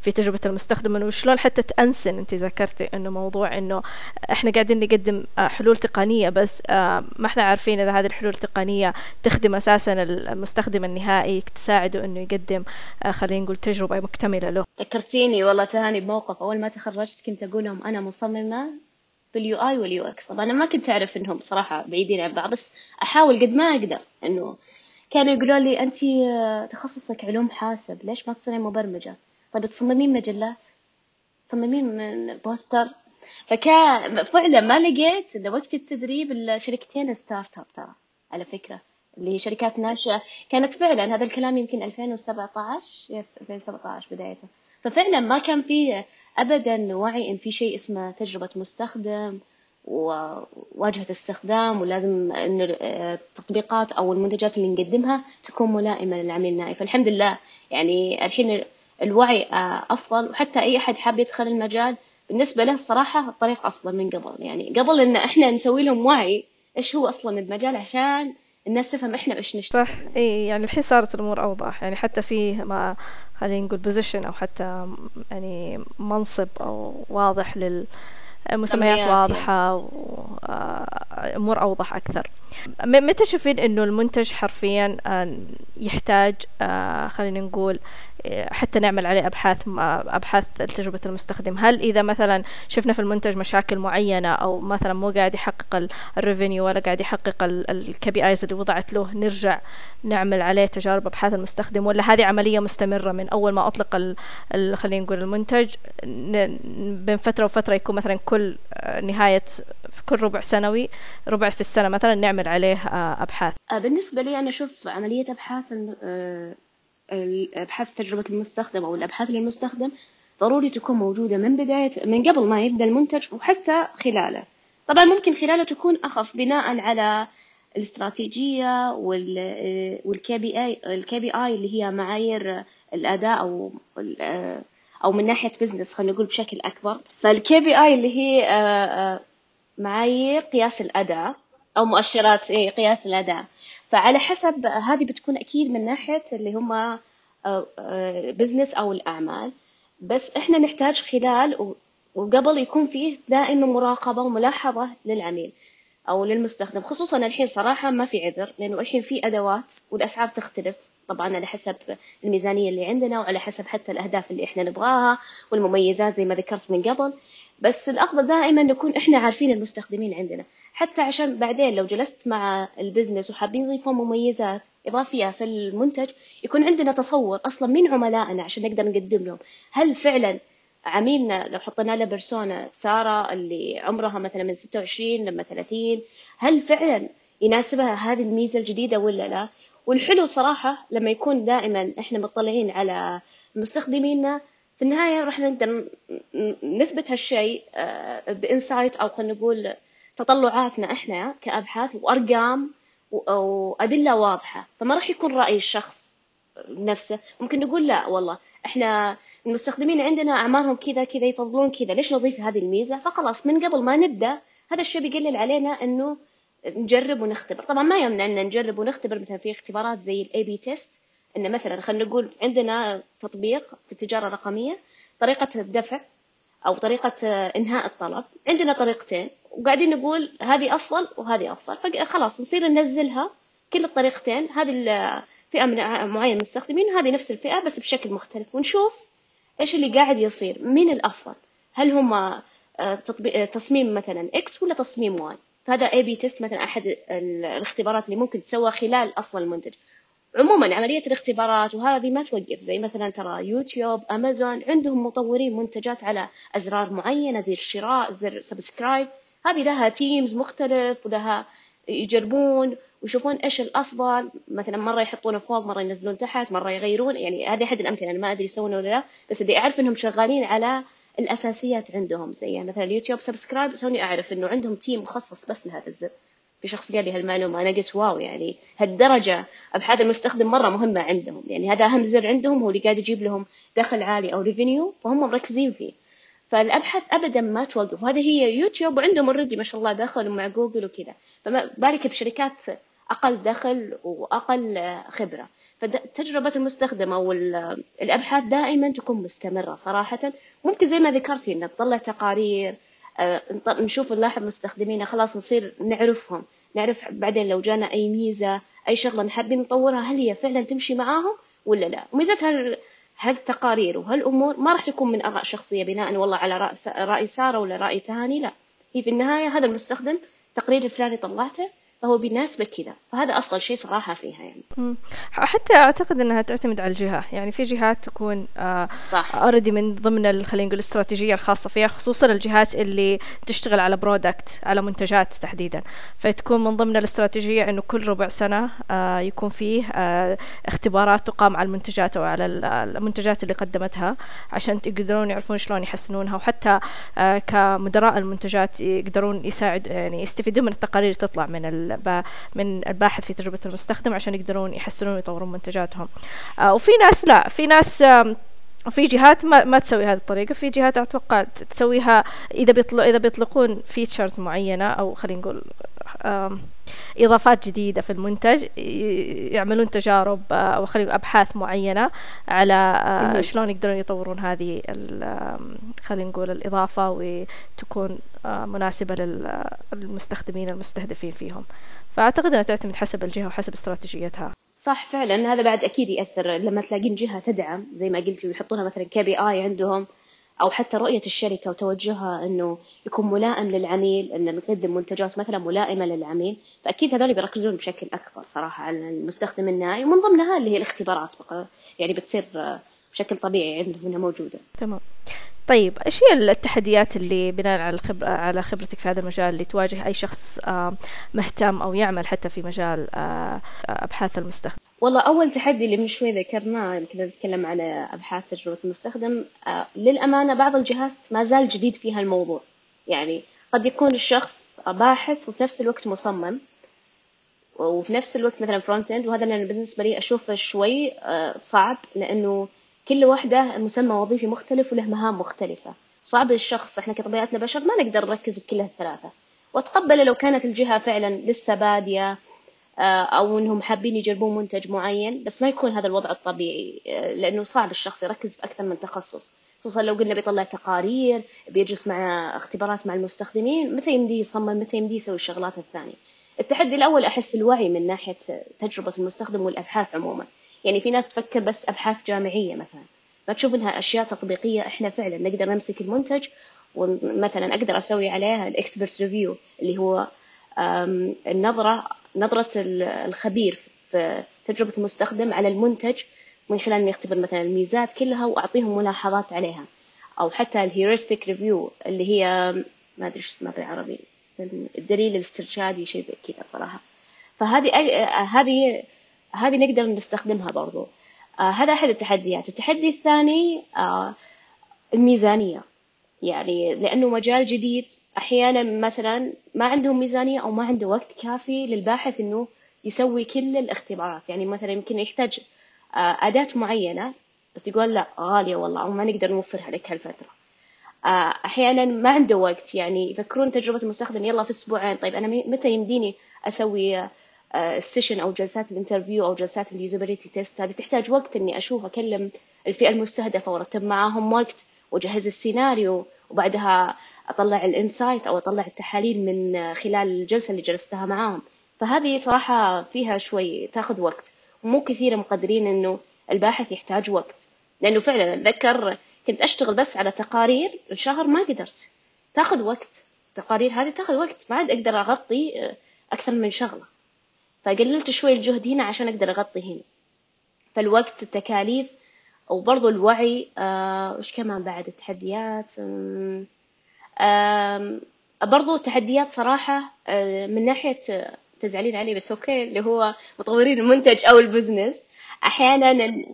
في تجربة المستخدم إنه شلون حتى تأنسن أنت ذكرتي إنه موضوع إنه إحنا قاعدين نقدم آه، حلول تقنية بس آه، ما إحنا عارفين إذا هذه الحلول التقنية تخدم أساسا المستخدم النهائي تساعده إنه يقدم آه، خلينا نقول تجربة مكتملة له. ذكرتيني والله تهاني بموقف. أول ما تخرجت كنت أقول لهم أنا مصممة بال UI وال UX طبعا أنا ما كنت أعرف إنهم صراحة بعيدين عن بعض بس أحاول قد ما أقدر إنه كانوا يقولوا لي أنت تخصصك علوم حاسب ليش ما تصيرين مبرمجة؟ طيب تصممين مجلات؟ تصممين من بوستر؟ فكان فعلا ما لقيت إلا وقت التدريب الشركتين startup ترى على فكرة اللي هي شركات ناشئة. كانت فعلا هذا الكلام يمكن 2017 يس 2017 بدايته ففعلا ما كان في أبدا وعي إن في شيء اسمه تجربة مستخدم وواجهة استخدام ولازم إن التطبيقات أو المنتجات اللي نقدمها تكون ملائمة للعميل النهائي فالحمد لله يعني الحين الوعي أفضل. وحتى أي أحد حاب يدخل المجال بالنسبة له الصراحة الطريق أفضل من قبل. يعني قبل إن إحنا نسوي لهم وعي إيش هو أصلا المجال؟ عشان الناس تفهم إحنا إيش نشتغل صح. إي يعني الحين صارت الأمور أوضح. يعني حتى في ما خلينا نقول بوزيشن أو حتى يعني منصب أو واضح لل مسميات واضحة وأمور أوضح أكثر. متى تشوفين أنه المنتج حرفيا آه، يحتاج آه، خلينا نقول حتى نعمل عليه أبحاث أبحاث تجربة المستخدم. هل إذا مثلا شفنا في المنتج مشاكل معينة أو مثلا مو قاعد يحقق ال revenue ولا قاعد يحقق ال KPIs اللي وضعت له نرجع نعمل عليه تجارب أبحاث المستخدم؟ ولا هذه عملية مستمرة من أول ما أطلق خلينا نقول المنتج بين فترة وفترة يكون مثلا كل نهاية في كل ربع سنوي ربع في السنة مثلا نعمل عليه أبحاث. بالنسبة لي أنا أشوف عملية أبحاث الأبحاث تجربة المستخدم أو الأبحاث للمستخدم ضروري تكون موجودة من بداية من قبل ما يبدأ المنتج وحتى خلاله. طبعا ممكن خلاله تكون أخف بناء على الاستراتيجية وال KPI ال KPI اللي هي معايير الأداء أو أو من ناحية business خلينا نقول بشكل أكبر. فال KPI اللي هي آه، آه، معايير قياس الأداء أو مؤشرات إيه قياس الأداء. فعلى حسب هذه بتكون أكيد من ناحية اللي هم business أو الأعمال. بس إحنا نحتاج خلال وقبل يكون فيه دائما مراقبة وملاحظة للعميل أو للمستخدم. خصوصا الحين صراحة ما في عذر لأنه الحين في أدوات والأسعار تختلف. طبعا على حسب الميزانية اللي عندنا وعلى حسب حتى الأهداف اللي إحنا نبغاها والمميزات زي ما ذكرت من قبل. بس الأفضل دائما نكون إحنا عارفين المستخدمين عندنا. حتى عشان بعدين لو جلست مع ال business وحابين نضيف مميزات إضافية في المنتج يكون عندنا تصور أصلا مين عملائنا عشان نقدر نقدم لهم. هل فعلا عميلنا لو حطينا له بيرسونا سارة اللي عمرها مثلا من 26 لما 30 هل فعلا يناسبها هذه الميزة الجديدة ولا لا؟ والحلو صراحة لما يكون دائما إحنا مطلعين على مستخدمينا في النهاية راح نقدر نثبت هالشيء آه، بإنسايت أو خلينا نقول تطلعاتنا إحنا كأبحاث وأرقام وأدلة واضحة. فما راح يكون رأي الشخص نفسه. ممكن نقول لا والله. إحنا المستخدمين عندنا أعمارهم كذا كذا يفضلون كذا. ليش نضيف هذه الميزة؟ فخلاص من قبل ما نبدأ هذا الشيء بيقلل علينا إنه نجرب ونختبر. طبعا ما يمنع إن نجرب ونختبر مثلا في اختبارات زي ال A/B test إن مثلا خلينا نقول عندنا تطبيق في التجارة الرقمية طريقة الدفع أو طريقة إنهاء الطلب. عندنا طريقتين. وقاعدين نقول هذه أفضل وهذه أفضل. فخلاص نصير ننزلها كل الطريقتين. هذه الفئه من معينة من المستخدمين وهذه نفس الفئة بس بشكل مختلف. ونشوف إيش اللي قاعد يصير. مين الأفضل؟ هل هم آه، آه، تصميم مثلا X ولا تصميم Y فهذا A/B test مثلا أحد الاختبارات اللي ممكن تسوى خلال أصلا المنتج. عموما عملية الاختبارات وهذه ما توقف. زي مثلا ترى يوتيوب أمازون عندهم مطورين منتجات على أزرار معينة زي الشراء زر subscribe هذه لها teams مختلف ولها يجربون ويشوفون إيش الأفضل. مثلا مرة يحطونه فوق مرة ينزلون تحت مرة يغيرون. يعني هذه أحد الأمثلة أنا ما أدري يسوونه ولا لا بس اللي أعرف إنهم شغالين على الأساسيات عندهم. زي مثلا اليوتيوب subscribe توني أعرف إنه عندهم team مخصص بس لهذا الزر. في شخص قال لي هالمعلومة أنا قلت wow يعني هالدرجة أبحاث المستخدم مرة مهمة عندهم. يعني هذا أهم زر عندهم هو اللي قاعد يجيب لهم دخل عالي أو revenue فهم مركزين فيه. فالأبحاث ابدا ما توقف. وهذه هي يوتيوب وعندهم already ما شاء الله دخل مع جوجل وكذا. فما بالك بشركات أقل دخل وأقل خبرة. فتجربة المستخدم أو الأبحاث دائما تكون مستمرة صراحة. ممكن زي ما ذكرتي إن نطلع تقارير آه، نشوف نلاحظ مستخدمينا خلاص نصير نعرفهم. نعرف بعدين لو جانا أي ميزة أي شغلة حابين نطورها هل هي فعلا تمشي معاهم ولا لا؟ وميزتها هالتقارير وهالأمور ما راح تكون من آراء شخصية بناء والله على رأي سارة ولا رأي تهاني؟ لا. هي في النهاية هذا المستخدم التقرير الفلاني طلعته فهو بيناسبك كذا. فهذا أفضل شيء صراحة فيها يعني. حتى أعتقد أنها تعتمد على الجهة. يعني في جهات تكون آه صح. already من ضمن خلينا نقول الاستراتيجية الخاصة فيها خصوصا الجهات اللي تشتغل على product على منتجات تحديدا. فتكون من ضمن الاستراتيجية أنه كل ربع سنة آه يكون فيه آه اختبارات تقام على المنتجات أو على المنتجات اللي قدمتها عشان يقدرون يعرفون شلون يحسنونها. وحتى آه كمدراء المنتجات يقدرون يساعد يعني يستفيدون من التقارير تطلع من من الباحث في تجربة المستخدم عشان يقدرون يحسنون ويطورون منتجاتهم. آه وفي ناس لا في ناس وفي جهات ما, ما تسوي هذه الطريقة في جهات أتوقع تسويها إذا بيطلق إذا بيطلقون features معينة أو خلينا نقول إضافات جديدة في المنتج يعملون تجارب آه، أو خلينا أبحاث معينة على آه، شلون يقدرون يطورون هذه خلينا نقول الإضافة وتكون آه، مناسبة للمستخدمين المستهدفين فيهم. فأعتقد أنها تعتمد حسب الجهة وحسب استراتيجيتها. صح فعلا هذا بعد أكيد يأثر لما تلاقين جهة تدعم زي ما قلتي ويحطونها مثلا KPI عندهم أو حتى رؤية الشركة وتوجهها إنه يكون ملائم للعميل إن نقدم منتجات مثلا ملائمة للعميل. فأكيد هذول بيركزون بشكل أكبر صراحة على المستخدم النهائي ومن ضمنها اللي هي الاختبارات بقى. يعني بتصير بشكل طبيعي عندهم هنا موجودة. تمام. طيب إيش هي التحديات اللي بناء على الخبرة على خبرتك في هذا المجال اللي تواجه أي شخص آه، مهتم أو يعمل حتى في مجال آه، أبحاث المستخدم؟ والله أول تحدي اللي من شوي ذكرناه يمكن نتكلم على أبحاث تجربة المستخدم آه للأمانة بعض الجهات ما زال جديد فيها الموضوع يعني قد يكون الشخص باحث وفي نفس الوقت مصمم وفي نفس الوقت مثلا front end وهذا أنا بالنسبة لي أشوفه شوي آه صعب لأنه كل واحدة مسمى وظيفي مختلف وله مهام مختلفة. صعب الشخص إحنا كطبيعتنا بشر ما نقدر نركز بكلها الثلاثة وأتقبل لو كانت الجهة فعلا لسه بادية آه، أو إنهم حابين يجربون منتج معين بس ما يكون هذا الوضع الطبيعي آه، لأنه صعب الشخص يركز في أكثر من تخصص. خصوصا لو قلنا بيطلع تقارير بيجلس مع اختبارات مع المستخدمين متى يمدي يصمم متى يمدي يسوي الشغلات الثانية. التحدي الأول أحس الوعي من ناحية تجربة المستخدم والأبحاث عموما. يعني في ناس تفكر بس أبحاث جامعية مثلا. ما تشوف إنها أشياء تطبيقية إحنا فعلا نقدر نمسك المنتج ومثلا أقدر أسوي عليها الإكسبرت ريفيو اللي هو النظرة نظرة الخبير في تجربة المستخدم على المنتج من خلال إنه يختبر مثلا الميزات كلها وأعطيهم ملاحظات عليها. أو حتى ال heuristic review اللي هي ما أدري شو اسمها بالعربي الدليل الاسترشادي شيء زي كذا صراحة. فهذه هذه هذه نقدر نستخدمها برضو. آه هذا أحد التحديات. التحدي الثاني آه الميزانية. يعني لأنه مجال جديد. أحيانا مثلا ما عندهم ميزانية أو ما عنده وقت كافي للباحث إنه يسوي كل الاختبارات. يعني مثلا يمكن يحتاج آه، أداة معينة بس يقول لا غالية والله أو ما نقدر نوفرها لك هالفترة. آه، أحيانا ما عنده وقت. يعني يفكرون تجربة المستخدم يلا في أسبوعين طيب أنا متى يمديني أسوي ال session آه، أو جلسات ال interview أو جلسات ال usability test؟ هذه تحتاج وقت إني أشوف أكلم الفئة المستهدفة وأرتب معاهم وقت. وأجهز السيناريو وبعدها أطلع ال insight أو أطلع التحاليل من خلال الجلسة اللي جلستها معاهم. فهذه صراحة فيها شوي تاخذ وقت ومو كثير مقدرين إنه الباحث يحتاج وقت. لأنه فعلا أتذكر كنت أشتغل بس على تقارير الشهر ما قدرت. تاخذ وقت. التقارير هذه تاخذ وقت. ما عاد أقدر أغطي أكثر من شغلة. فقللت شوي الجهد هنا عشان أقدر أغطي هنا. فالوقت التكاليف وبرضو الوعي آه وش كمان بعد؟ التحديات برضو تحديات صراحة آه، من ناحية تزعلين علي بس okay اللي هو مطورين المنتج أو ال business. أحيانا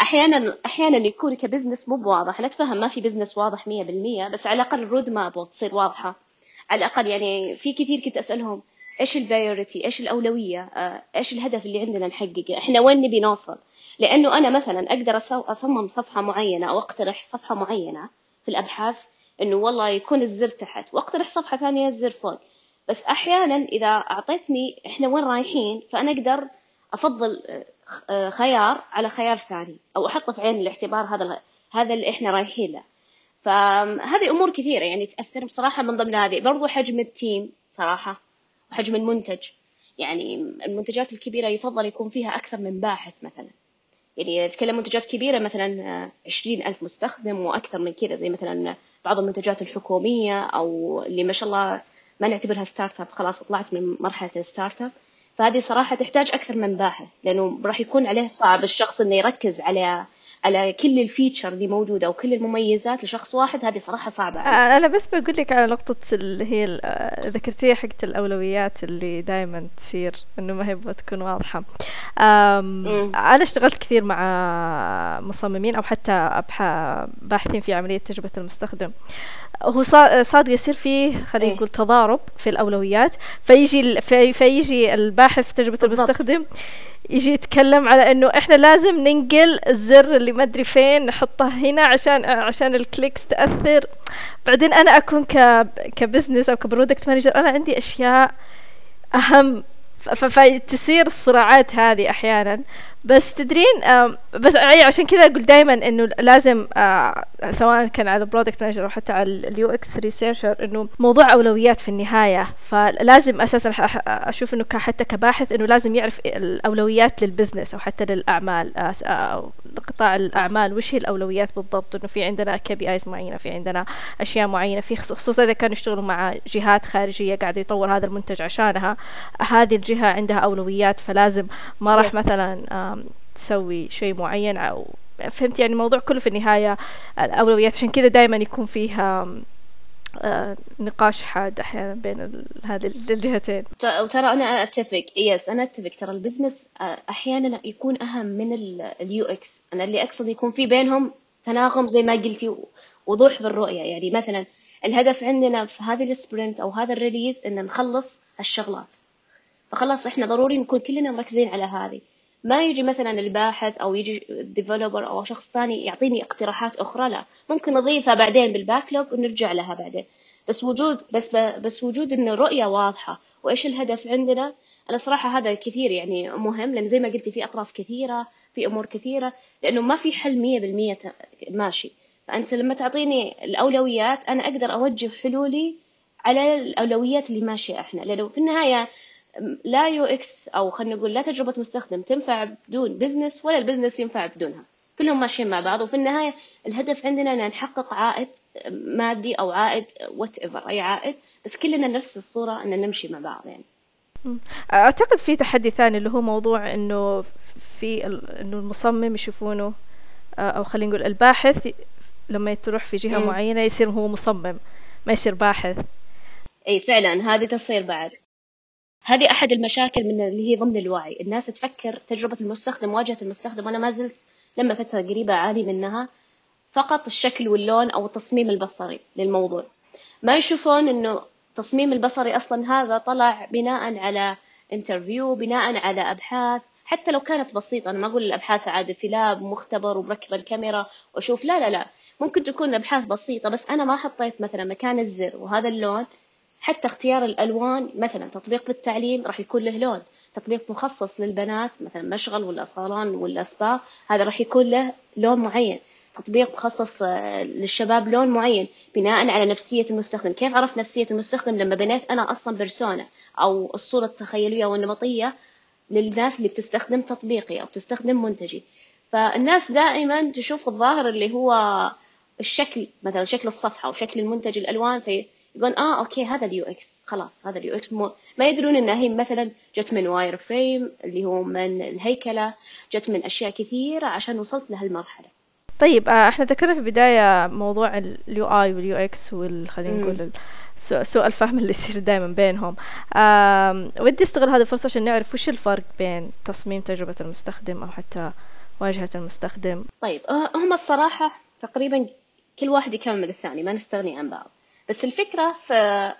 أحيانا أحيانا يكون ك business مو بواضح. لا تفهم ما في business واضح مية بالمية بس على الأقل ال road map تصير واضحة. على الأقل يعني في كثير كنت أسألهم إيش ال priority إيش الأولوية؟ آه، إيش الهدف اللي عندنا نحققه؟ إحنا وين نبي نوصل؟ لأنه أنا مثلا أقدر أصمم صفحة معينة أو أقترح صفحة معينة في الأبحاث إنه والله يكون الزر تحت وأقترح صفحة ثانية الزر فوق. بس أحيانا إذا أعطيتني إحنا وين رايحين فأنا أقدر أفضل آه، خيار على خيار ثاني أو احطه في عين الاعتبار هذا هذا اللي إحنا رايحين له. فهذه أمور كثيرة يعني تأثر بصراحة من ضمن هذه. برضو حجم التيم صراحة وحجم المنتج. يعني المنتجات الكبيرة يفضل يكون فيها أكثر من باحث مثلا. يعني نتكلم منتجات كبيرة مثلا آه، عشرين ألف مستخدم وأكثر من كذا زي مثلا بعض المنتجات الحكومية أو اللي ما شاء الله ما نعتبرها startup خلاص طلعت من مرحلة ال startup فهذه صراحة تحتاج أكثر من باحث لأنه راح يكون عليه صعب الشخص إنه يركز على على كل ال feature اللي موجودة وكل المميزات لشخص واحد هذه صراحة صعبة علي. أنا بس بقول لك على نقطة اللي هي ذكرتيها حقت الأولويات اللي دائما تصير إنه ما هي بتكون واضحة أنا اشتغلت كثير مع مصممين أو حتى باحثين في عملية تجربة المستخدم هو صاد يصير فيه خلينا إيه. نقول تضارب في الأولويات فيجي فيجي الباحث في تجربة بالضبط. المستخدم يجي يتكلم على إنه إحنا لازم ننقل الزر اللي ما أدري فين نحطه هنا عشان عشان الكليكس تأثر. بعدين أنا أكون ك ك business أو ك product manager أنا عندي أشياء أهم فتصير الصراعات هذه أحيانا. بس تدرين بس عشان كذا أقول دائما إنه لازم آه، سواء كان على ال product manager أو حتى على ال UX researcher إنه موضوع أولويات في النهاية. فلازم أساسا أشوف إنه حتى كباحث إنه لازم يعرف الأولويات لل business أو حتى للأعمال آه، أو قطاع الأعمال. وش هي الأولويات بالضبط؟ إنه في عندنا KPIs معينة في عندنا أشياء معينة في خصوصا إذا كانوا يشتغلوا مع جهات خارجية قاعدة يطور هذا المنتج عشانها هذه الجهة عندها أولويات فلازم ما راح مثلا تسوي شيء معين أو فهمت؟ يعني الموضوع كله في النهاية الأولويات عشان كذا دائما يكون فيها آه نقاش حاد أحيانا بين هذه الجهتين. وترى أنا أتفق yes أنا أتفق. ترى ال business آه، أحيانا يكون أهم من ال UX أنا اللي أقصد يكون في بينهم تناغم زي ما قلتي وضوح بالرؤية. يعني مثلا الهدف عندنا في هذه ال sprint أو هذا ال release إن نخلص هالشغلات. فخلاص إحنا ضروري نكون كلنا مركزين على هذه. ما يجي مثلا الباحث أو يجي ال developer أو شخص ثاني يعطيني اقتراحات أخرى لا. ممكن اضيفها بعدين بال backlog ونرجع لها بعدين. بس وجود بس بس وجود انه رؤيه واضحة وإيش الهدف عندنا؟ أنا صراحة هذا كثير يعني مهم لأن زي ما قلتي في أطراف كثيرة في أمور كثيرة لأنه ما في حل مية بالمية ماشي. فأنت لما تعطيني الأولويات أنا أقدر أوجه حلولي على الأولويات اللي ماشية إحنا. لأنه في النهاية لا UX أو خلينا نقول لا تجربة مستخدم تنفع بدون business ولا ال business ينفع بدونها. كلهم ماشيين مع بعض وفي النهاية الهدف عندنا إن نحقق عائد مادي أو عائد whatever أي عائد بس كلنا نفس الصورة إن نمشي مع بعض يعني. أعتقد في تحدي ثاني اللي هو موضوع إنه في إنه المصمم يشوفونه أو خلينا نقول الباحث لما تروح في جهة م. معينة يصير هو مصمم ما يصير باحث. إي فعلا هذه تصير بعد. هذه أحد المشاكل من اللي هي ضمن الوعي. الناس تفكر تجربة المستخدم واجهة المستخدم وأنا ما زلت لما فترة قريبة أعاني منها فقط الشكل واللون أو التصميم البصري للموضوع. ما يشوفون إنه التصميم البصري أصلا هذا طلع بناء على interview بناء على أبحاث. حتى لو كانت بسيطة أنا ما أقول الأبحاث عاد في lab مختبر وبركب الكاميرا وأشوف لا لا لا. ممكن تكون أبحاث بسيطة بس أنا ما حطيت مثلا مكان الزر وهذا اللون حتى اختيار الألوان مثلا تطبيق بالتعليم راح يكون له لون. تطبيق مخصص للبنات مثلا مشغل ولا صالون ولا سبا هذا راح يكون له لون معين. تطبيق مخصص آه، للشباب لون معين بناء على نفسية المستخدم. كيف عرفت نفسية المستخدم؟ لما بنيت أنا أصلا persona أو الصورة التخيلية والنمطية للناس اللي بتستخدم تطبيقي أو بتستخدم منتجي. فالناس دائما تشوف الظاهر اللي هو الشكل مثلا شكل الصفحة أو شكل المنتج الألوان في يقول آه okay هذا ال UX. خلاص هذا ال UX. مو ما يدرون انها هي مثلا جت من wireframe اللي هو من الهيكلة. جت من أشياء كثيرة عشان وصلت لهالمرحلة. طيب آه إحنا ذكرنا في البداية موضوع ال UI وال UX خلينا نقول سوء الفهم اللي يصير دائما بينهم. ودي أستغل هذه الفرصة عشان نعرف وش الفرق بين تصميم تجربة المستخدم أو حتى واجهة المستخدم. طيب آه، هم الصراحة تقريبا كل واحد يكمل الثاني ما نستغني عن بعض. بس الفكرة في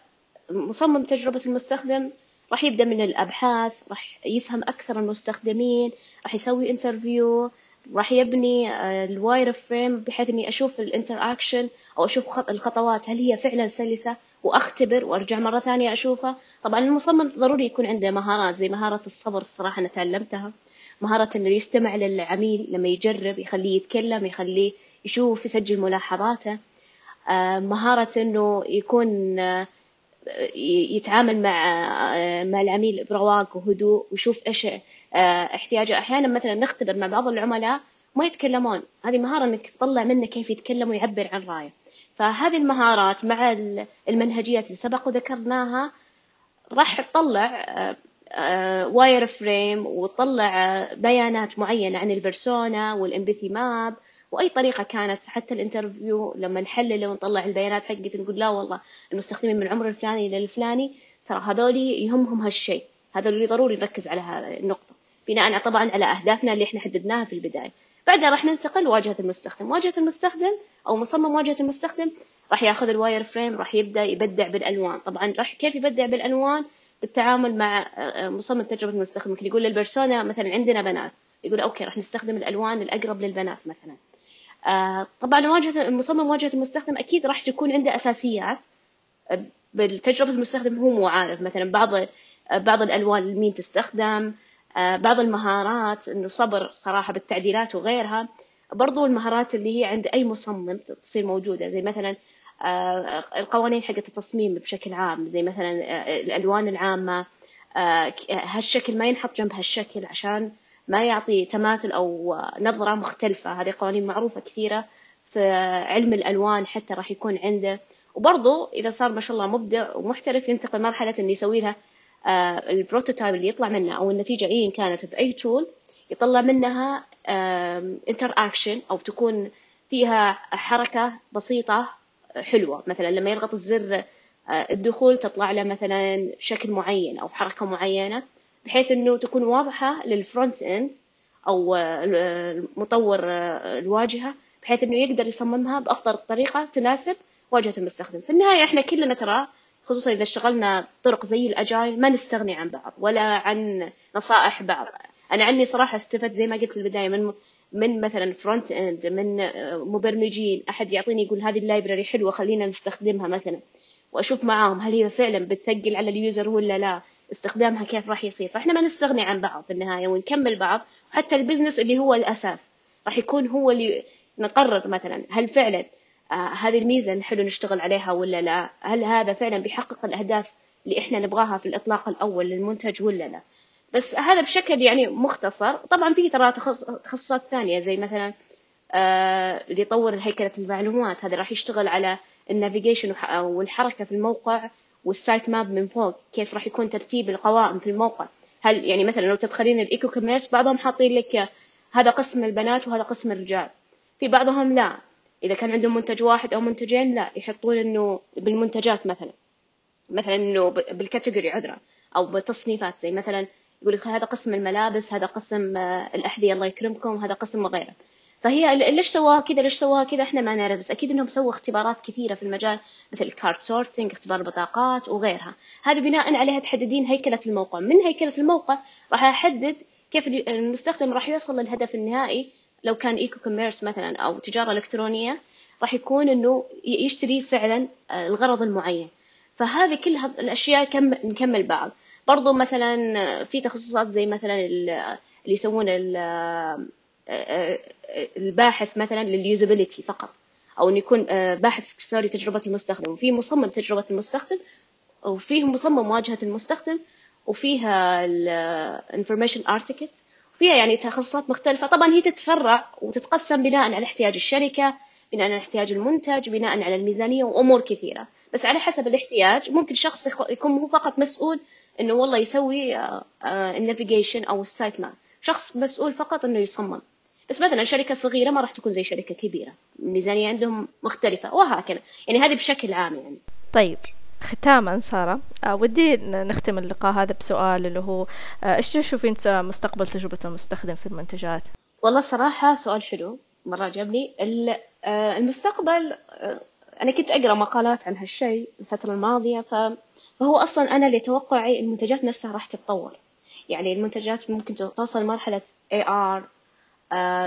مصمم تجربة المستخدم راح يبدأ من الأبحاث راح يفهم أكثر المستخدمين راح يسوي interview راح يبني ال wireframe بحيث إني أشوف ال interaction أو أشوف الخطوات هل هي فعلا سلسة؟ وأختبر وأرجع مرة ثانية أشوفها. طبعا المصمم ضروري يكون عنده مهارات زي مهارة الصبر الصراحه أنا تعلمتها. مهارة إنه يستمع للعميل لما يجرب يخليه يتكلم يخليه يشوف يسجل ملاحظاته. مهارة إنه يكون آه، يتعامل مع آه، مع العميل برواق وهدوء ويشوف إيش احتياجه. أحيانا مثلا نختبر مع بعض العملاء ما يتكلمون. هذه مهارة إنك تطلع منه كيف يتكلم ويعبر عن رأيه. فهذه المهارات مع المنهجيات اللي سبق وذكرناها راح تطلع wireframe وتطلع بيانات معينة عن ال persona وال empathy map وأي طريقة كانت حتى ال interview لما نحلله ونطلع البيانات حقت نقول لا والله المستخدمين من العمر الفلاني إلى الفلاني ترى هذول يهمهم هالشيء هذول اللي ضروري نركز على النقطة. بناء طبعا على أهدافنا اللي إحنا حددناها في البداية. بعدها راح ننتقل لواجهه المستخدم. واجهة المستخدم أو مصمم واجهة المستخدم راح ياخذ ال wireframe راح يبدأ يبدع بالألوان. طبعا راح كيف يبدع بالألوان؟ بالتعامل مع مصمم تجربة المستخدم. ممكن يقول لل persona مثلا عندنا بنات. يقول أوكي راح نستخدم الألوان الأقرب للبنات مثلا. طبعا واجهة المصمم واجهة المستخدم أكيد راح تكون عنده أساسيات. آه، بالتجربة المستخدم هو مو عارف. مثلا بعض آه، بعض الألوان لمين تستخدم بعض المهارات إنه صبر صراحة بالتعديلات وغيرها. برضو المهارات اللي هي عند أي مصمم تصير موجودة. زي مثلا القوانين حقت التصميم بشكل عام. زي مثلا الألوان العامة. هالشكل ما ينحط جنب هالشكل عشان ما يعطي تماثل أو نظرة مختلفة. هذه قوانين معروفة كثيرة في علم الألوان حتى راح يكون عنده. وبرضه إذا صار ما شاء الله مبدع ومحترف ينتقل مرحلة إنه يسوي لها آه، ال prototype اللي يطلع منه أو النتيجة أيا كانت بأي tool يطلع منها interaction أو تكون فيها حركة بسيطة حلوة. مثلا لما يضغط الزر آه، الدخول تطلع له مثلا شكل معين أو حركة معينة. بحيث إنه تكون واضحة لل front end أو مطور الواجهة بحيث إنه يقدر يصممها بأفضل طريقة تناسب واجهة المستخدم. في النهاية إحنا كلنا ترى خصوصا إذا اشتغلنا طرق زي ال agile ما نستغني عن بعض ولا عن نصائح بعض. أنا عني صراحة استفدت زي ما قلت في البداية من من مثلا front end من مبرمجين. أحد يعطيني يقول هذه ال library حلوة خلينا نستخدمها مثلا. وأشوف معاهم هل هي فعلا بتثقل على ال user ولا لا. استخدامها كيف راح يصير. فإحنا ما نستغني عن بعض في النهاية ونكمل بعض. حتى ال business اللي هو الأساس راح يكون هو اللي نقرر مثلا هل فعلا آه هذه الميزة حلو نشتغل عليها ولا لا؟ هل هذا فعلا بيحقق الأهداف اللي إحنا نبغاها في الإطلاق الأول للمنتج ولا لا؟ بس هذا بشكل يعني مختصر. طبعا في ترى تخصصات ثانية زي مثلا آه اللي يطور هيكلة المعلومات. هذا راح يشتغل على ال navigation والحركة في الموقع. وال site map من فوق كيف راح يكون ترتيب القوائم في الموقع. هل يعني مثلا لو تدخلين ال e-commerce بعضهم حاطين لك هذا قسم البنات وهذا قسم الرجال. في بعضهم لا. إذا كان عندهم منتج واحد أو منتجين لا. يحطون إنه بالمنتجات مثلا. مثلا إنه بال category عذرا أو بتصنيفات زي مثلا يقول لك هذا قسم الملابس هذا قسم آه، الأحذية الله يكرمكم هذا قسم وغيره. فهي ليش سواها كذا؟ ليش سواها كذا؟ إحنا ما نعرف بس أكيد إنهم سووا اختبارات كثيرة في المجال مثل ال card sorting اختبار البطاقات وغيرها. هذه بناء عليها تحددين هيكلة الموقع. من هيكلة الموقع؟ راح أحدد كيف المستخدم راح يوصل للهدف النهائي. لو كان e-commerce مثلا أو تجارة إلكترونية راح يكون إنه يشتري فعلا آه، الغرض المعين. فهذه كل الأشياء نكمل بعض. برضو مثلا في تخصصات زي مثلا اللي يسوون الباحث مثلا لل usability فقط أو إنه يكون آه، باحث sorry تجربة المستخدم وفي مصمم تجربة المستخدم وفيه مصمم واجهه المستخدم وفيها ال information architect فيها يعني تخصصات مختلفة. طبعا هي تتفرع وتتقسم بناء على احتياج الشركة بناء على احتياج المنتج بناء على الميزانية وأمور كثيرة. بس على حسب الاحتياج ممكن شخص يكون هو فقط مسؤول إنه والله يسوي ال navigation أو ال site map. شخص مسؤول فقط إنه يصمم. بس مثلا شركة صغيرة ما راح تكون زي شركة كبيرة. الميزانية عندهم مختلفة وهكذا. يعني هذه بشكل عام يعني. طيب ختاما سارة. آه ودي نختم اللقاء هذا بسؤال اللي هو آه إيش تشوفين مستقبل تجربة المستخدم في المنتجات؟ والله صراحة سؤال حلو مرة عجبني. آه المستقبل آه أنا كنت أقرأ مقالات عن هالشيء الفترة الماضية فهو أصلا أنا لتوقعي المنتجات نفسها راح تتطور. يعني المنتجات ممكن توصل مرحلة AR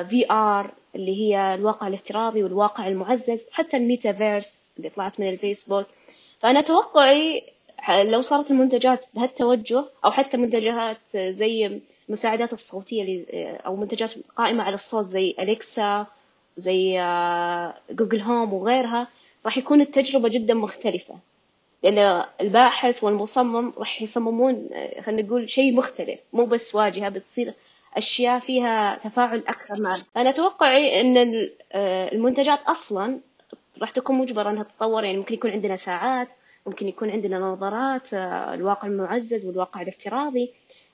VR اللي هي الواقع الافتراضي والواقع المعزز وحتى الميتافيرس اللي طلعت من الفيسبوك. فأنا توقعي لو صارت المنتجات بهالتوجه أو حتى منتجات زي المساعدات الصوتية اللي أو منتجات قائمة على الصوت زي أليكسا زي جوجل هوم وغيرها راح يكون التجربة جدا مختلفة. لأن الباحث والمصمم راح يصممون خلينا نقول شيء مختلف. مو بس واجهة بتصير أشياء فيها تفاعل أكثر مع أنا أتوقع أن آه، المنتجات أصلا راح تكون مجبرة أنها تتطور. يعني ممكن يكون عندنا ساعات ممكن يكون عندنا نظارات آه، الواقع المعزز والواقع الافتراضي.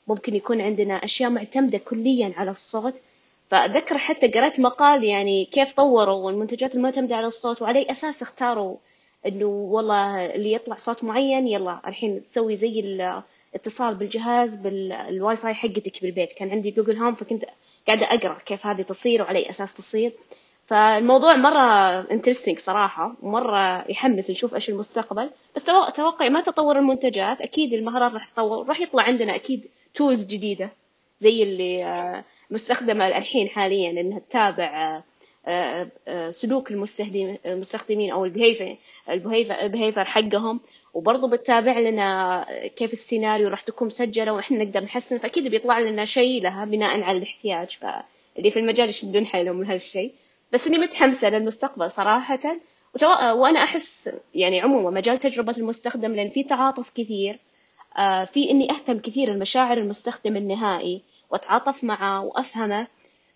ممكن يكون عندنا أشياء معتمدة كليا على الصوت. فأذكر حتى قرأت مقال يعني كيف طوروا المنتجات المعتمدة على الصوت وعلى أي أساس اختاروا إنه والله اللي يطلع صوت معين يلا الحين تسوي زي الاتصال بالجهاز بالواي فاي حقتك بالبيت. كان عندي Google Home فكنت قاعدة أقرأ كيف هذه تصير وعلى أي أساس تصير. فالموضوع مرة interesting صراحة ومرة يحمس نشوف إيش المستقبل. بس توقع ما تطور المنتجات أكيد المهارات راح تتطور راح يطلع عندنا أكيد tools جديدة. زي اللي آه، مستخدمة الحين حاليا إنها تتابع آه، آه، سلوك المستخدمين أو ال behavior حقهم. وبرضه بتتابع لنا كيف السيناريو راح تكون مسجلة وإحنا نقدر نحسن فأكيد بيطلع لنا شيء لها بناء على الاحتياج. فاللي في المجال يشدون حيلهم من هالشيء. بس إني متحمسة للمستقبل صراحة. وأنا أحس يعني عموما مجال تجربة المستخدم لأن في تعاطف كثير. آه، في إني أهتم كثير بمشاعر المستخدم النهائي وأتعاطف معه وأفهمه.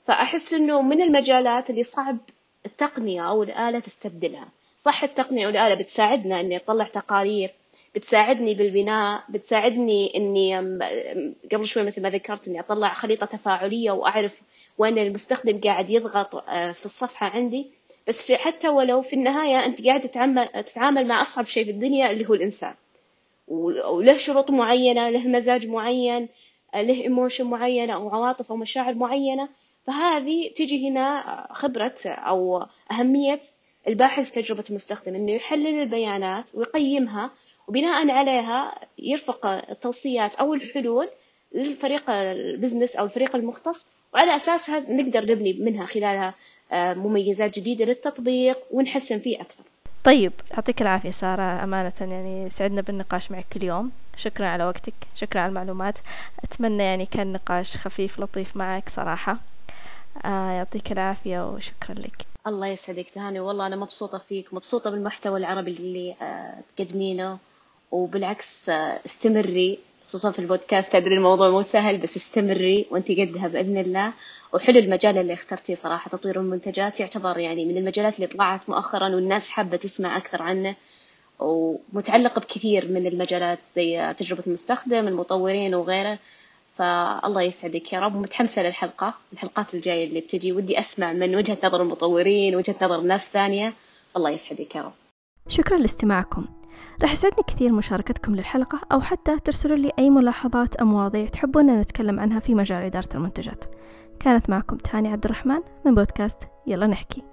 فأحس إنه من المجالات اللي صعب التقنية أو الآلة تستبدلها. صح التقنية والآلة بتساعدنا إني أطلع تقارير بتساعدني بالبناء بتساعدني إني قبل شوي مثل ما ذكرت إني أطلع خريطة تفاعلية وأعرف وين المستخدم قاعد يضغط آه، في الصفحة عندي. بس في حتى ولو في النهاية أنت قاعد تتعامل, مع أصعب شيء في الدنيا اللي هو الإنسان. وله شروط معينة له مزاج معين له emotion معينة أو عواطف أو مشاعر معينة. فهذه تجي هنا خبرة أو أهمية الباحث تجربة المستخدم إنه يحلل البيانات ويقيمها وبناء عليها يرفق التوصيات أو الحلول للفريق البزنس أو الفريق المختص وعلى أساسها نقدر نبني منها خلالها آه، مميزات جديدة للتطبيق ونحسن فيه أكثر. طيب يعطيك العافية سارة أمانة يعني سعدنا بالنقاش معك كل يوم. شكرا على وقتك شكرا على المعلومات. أتمنى يعني كان نقاش خفيف لطيف معك صراحة. آه يعطيك العافية وشكرا لك. الله يسعدك تهاني. والله أنا مبسوطة فيك مبسوطة بالمحتوى العربي اللي آه تقدمينه وبالعكس آه استمري خصوصا في البودكاست. أدري الموضوع مو سهل بس استمري وأنت قدها بإذن الله. وحلو المجال اللي اخترتيه صراحة تطوير المنتجات. يعتبر يعني من المجالات اللي طلعت مؤخرا والناس حابة تسمع أكثر عنه ومتعلق بكثير من المجالات زي تجربة المستخدم المطورين وغيره. فالله يسعدك يا رب. متحمسة للحلقة الحلقات الجاية اللي بتجي. ودي أسمع من وجهة نظر المطورين وجهة نظر ناس ثانية. الله يسعدك يا رب. شكرا لاستماعكم. راح يسعدني كثير مشاركتكم للحلقة أو حتى ترسلوا لي أي ملاحظات أو مواضيع تحبون نتكلم عنها في مجال إدارة المنتجات. كانت معكم تاني عبد الرحمن من بودكاست يلا نحكي.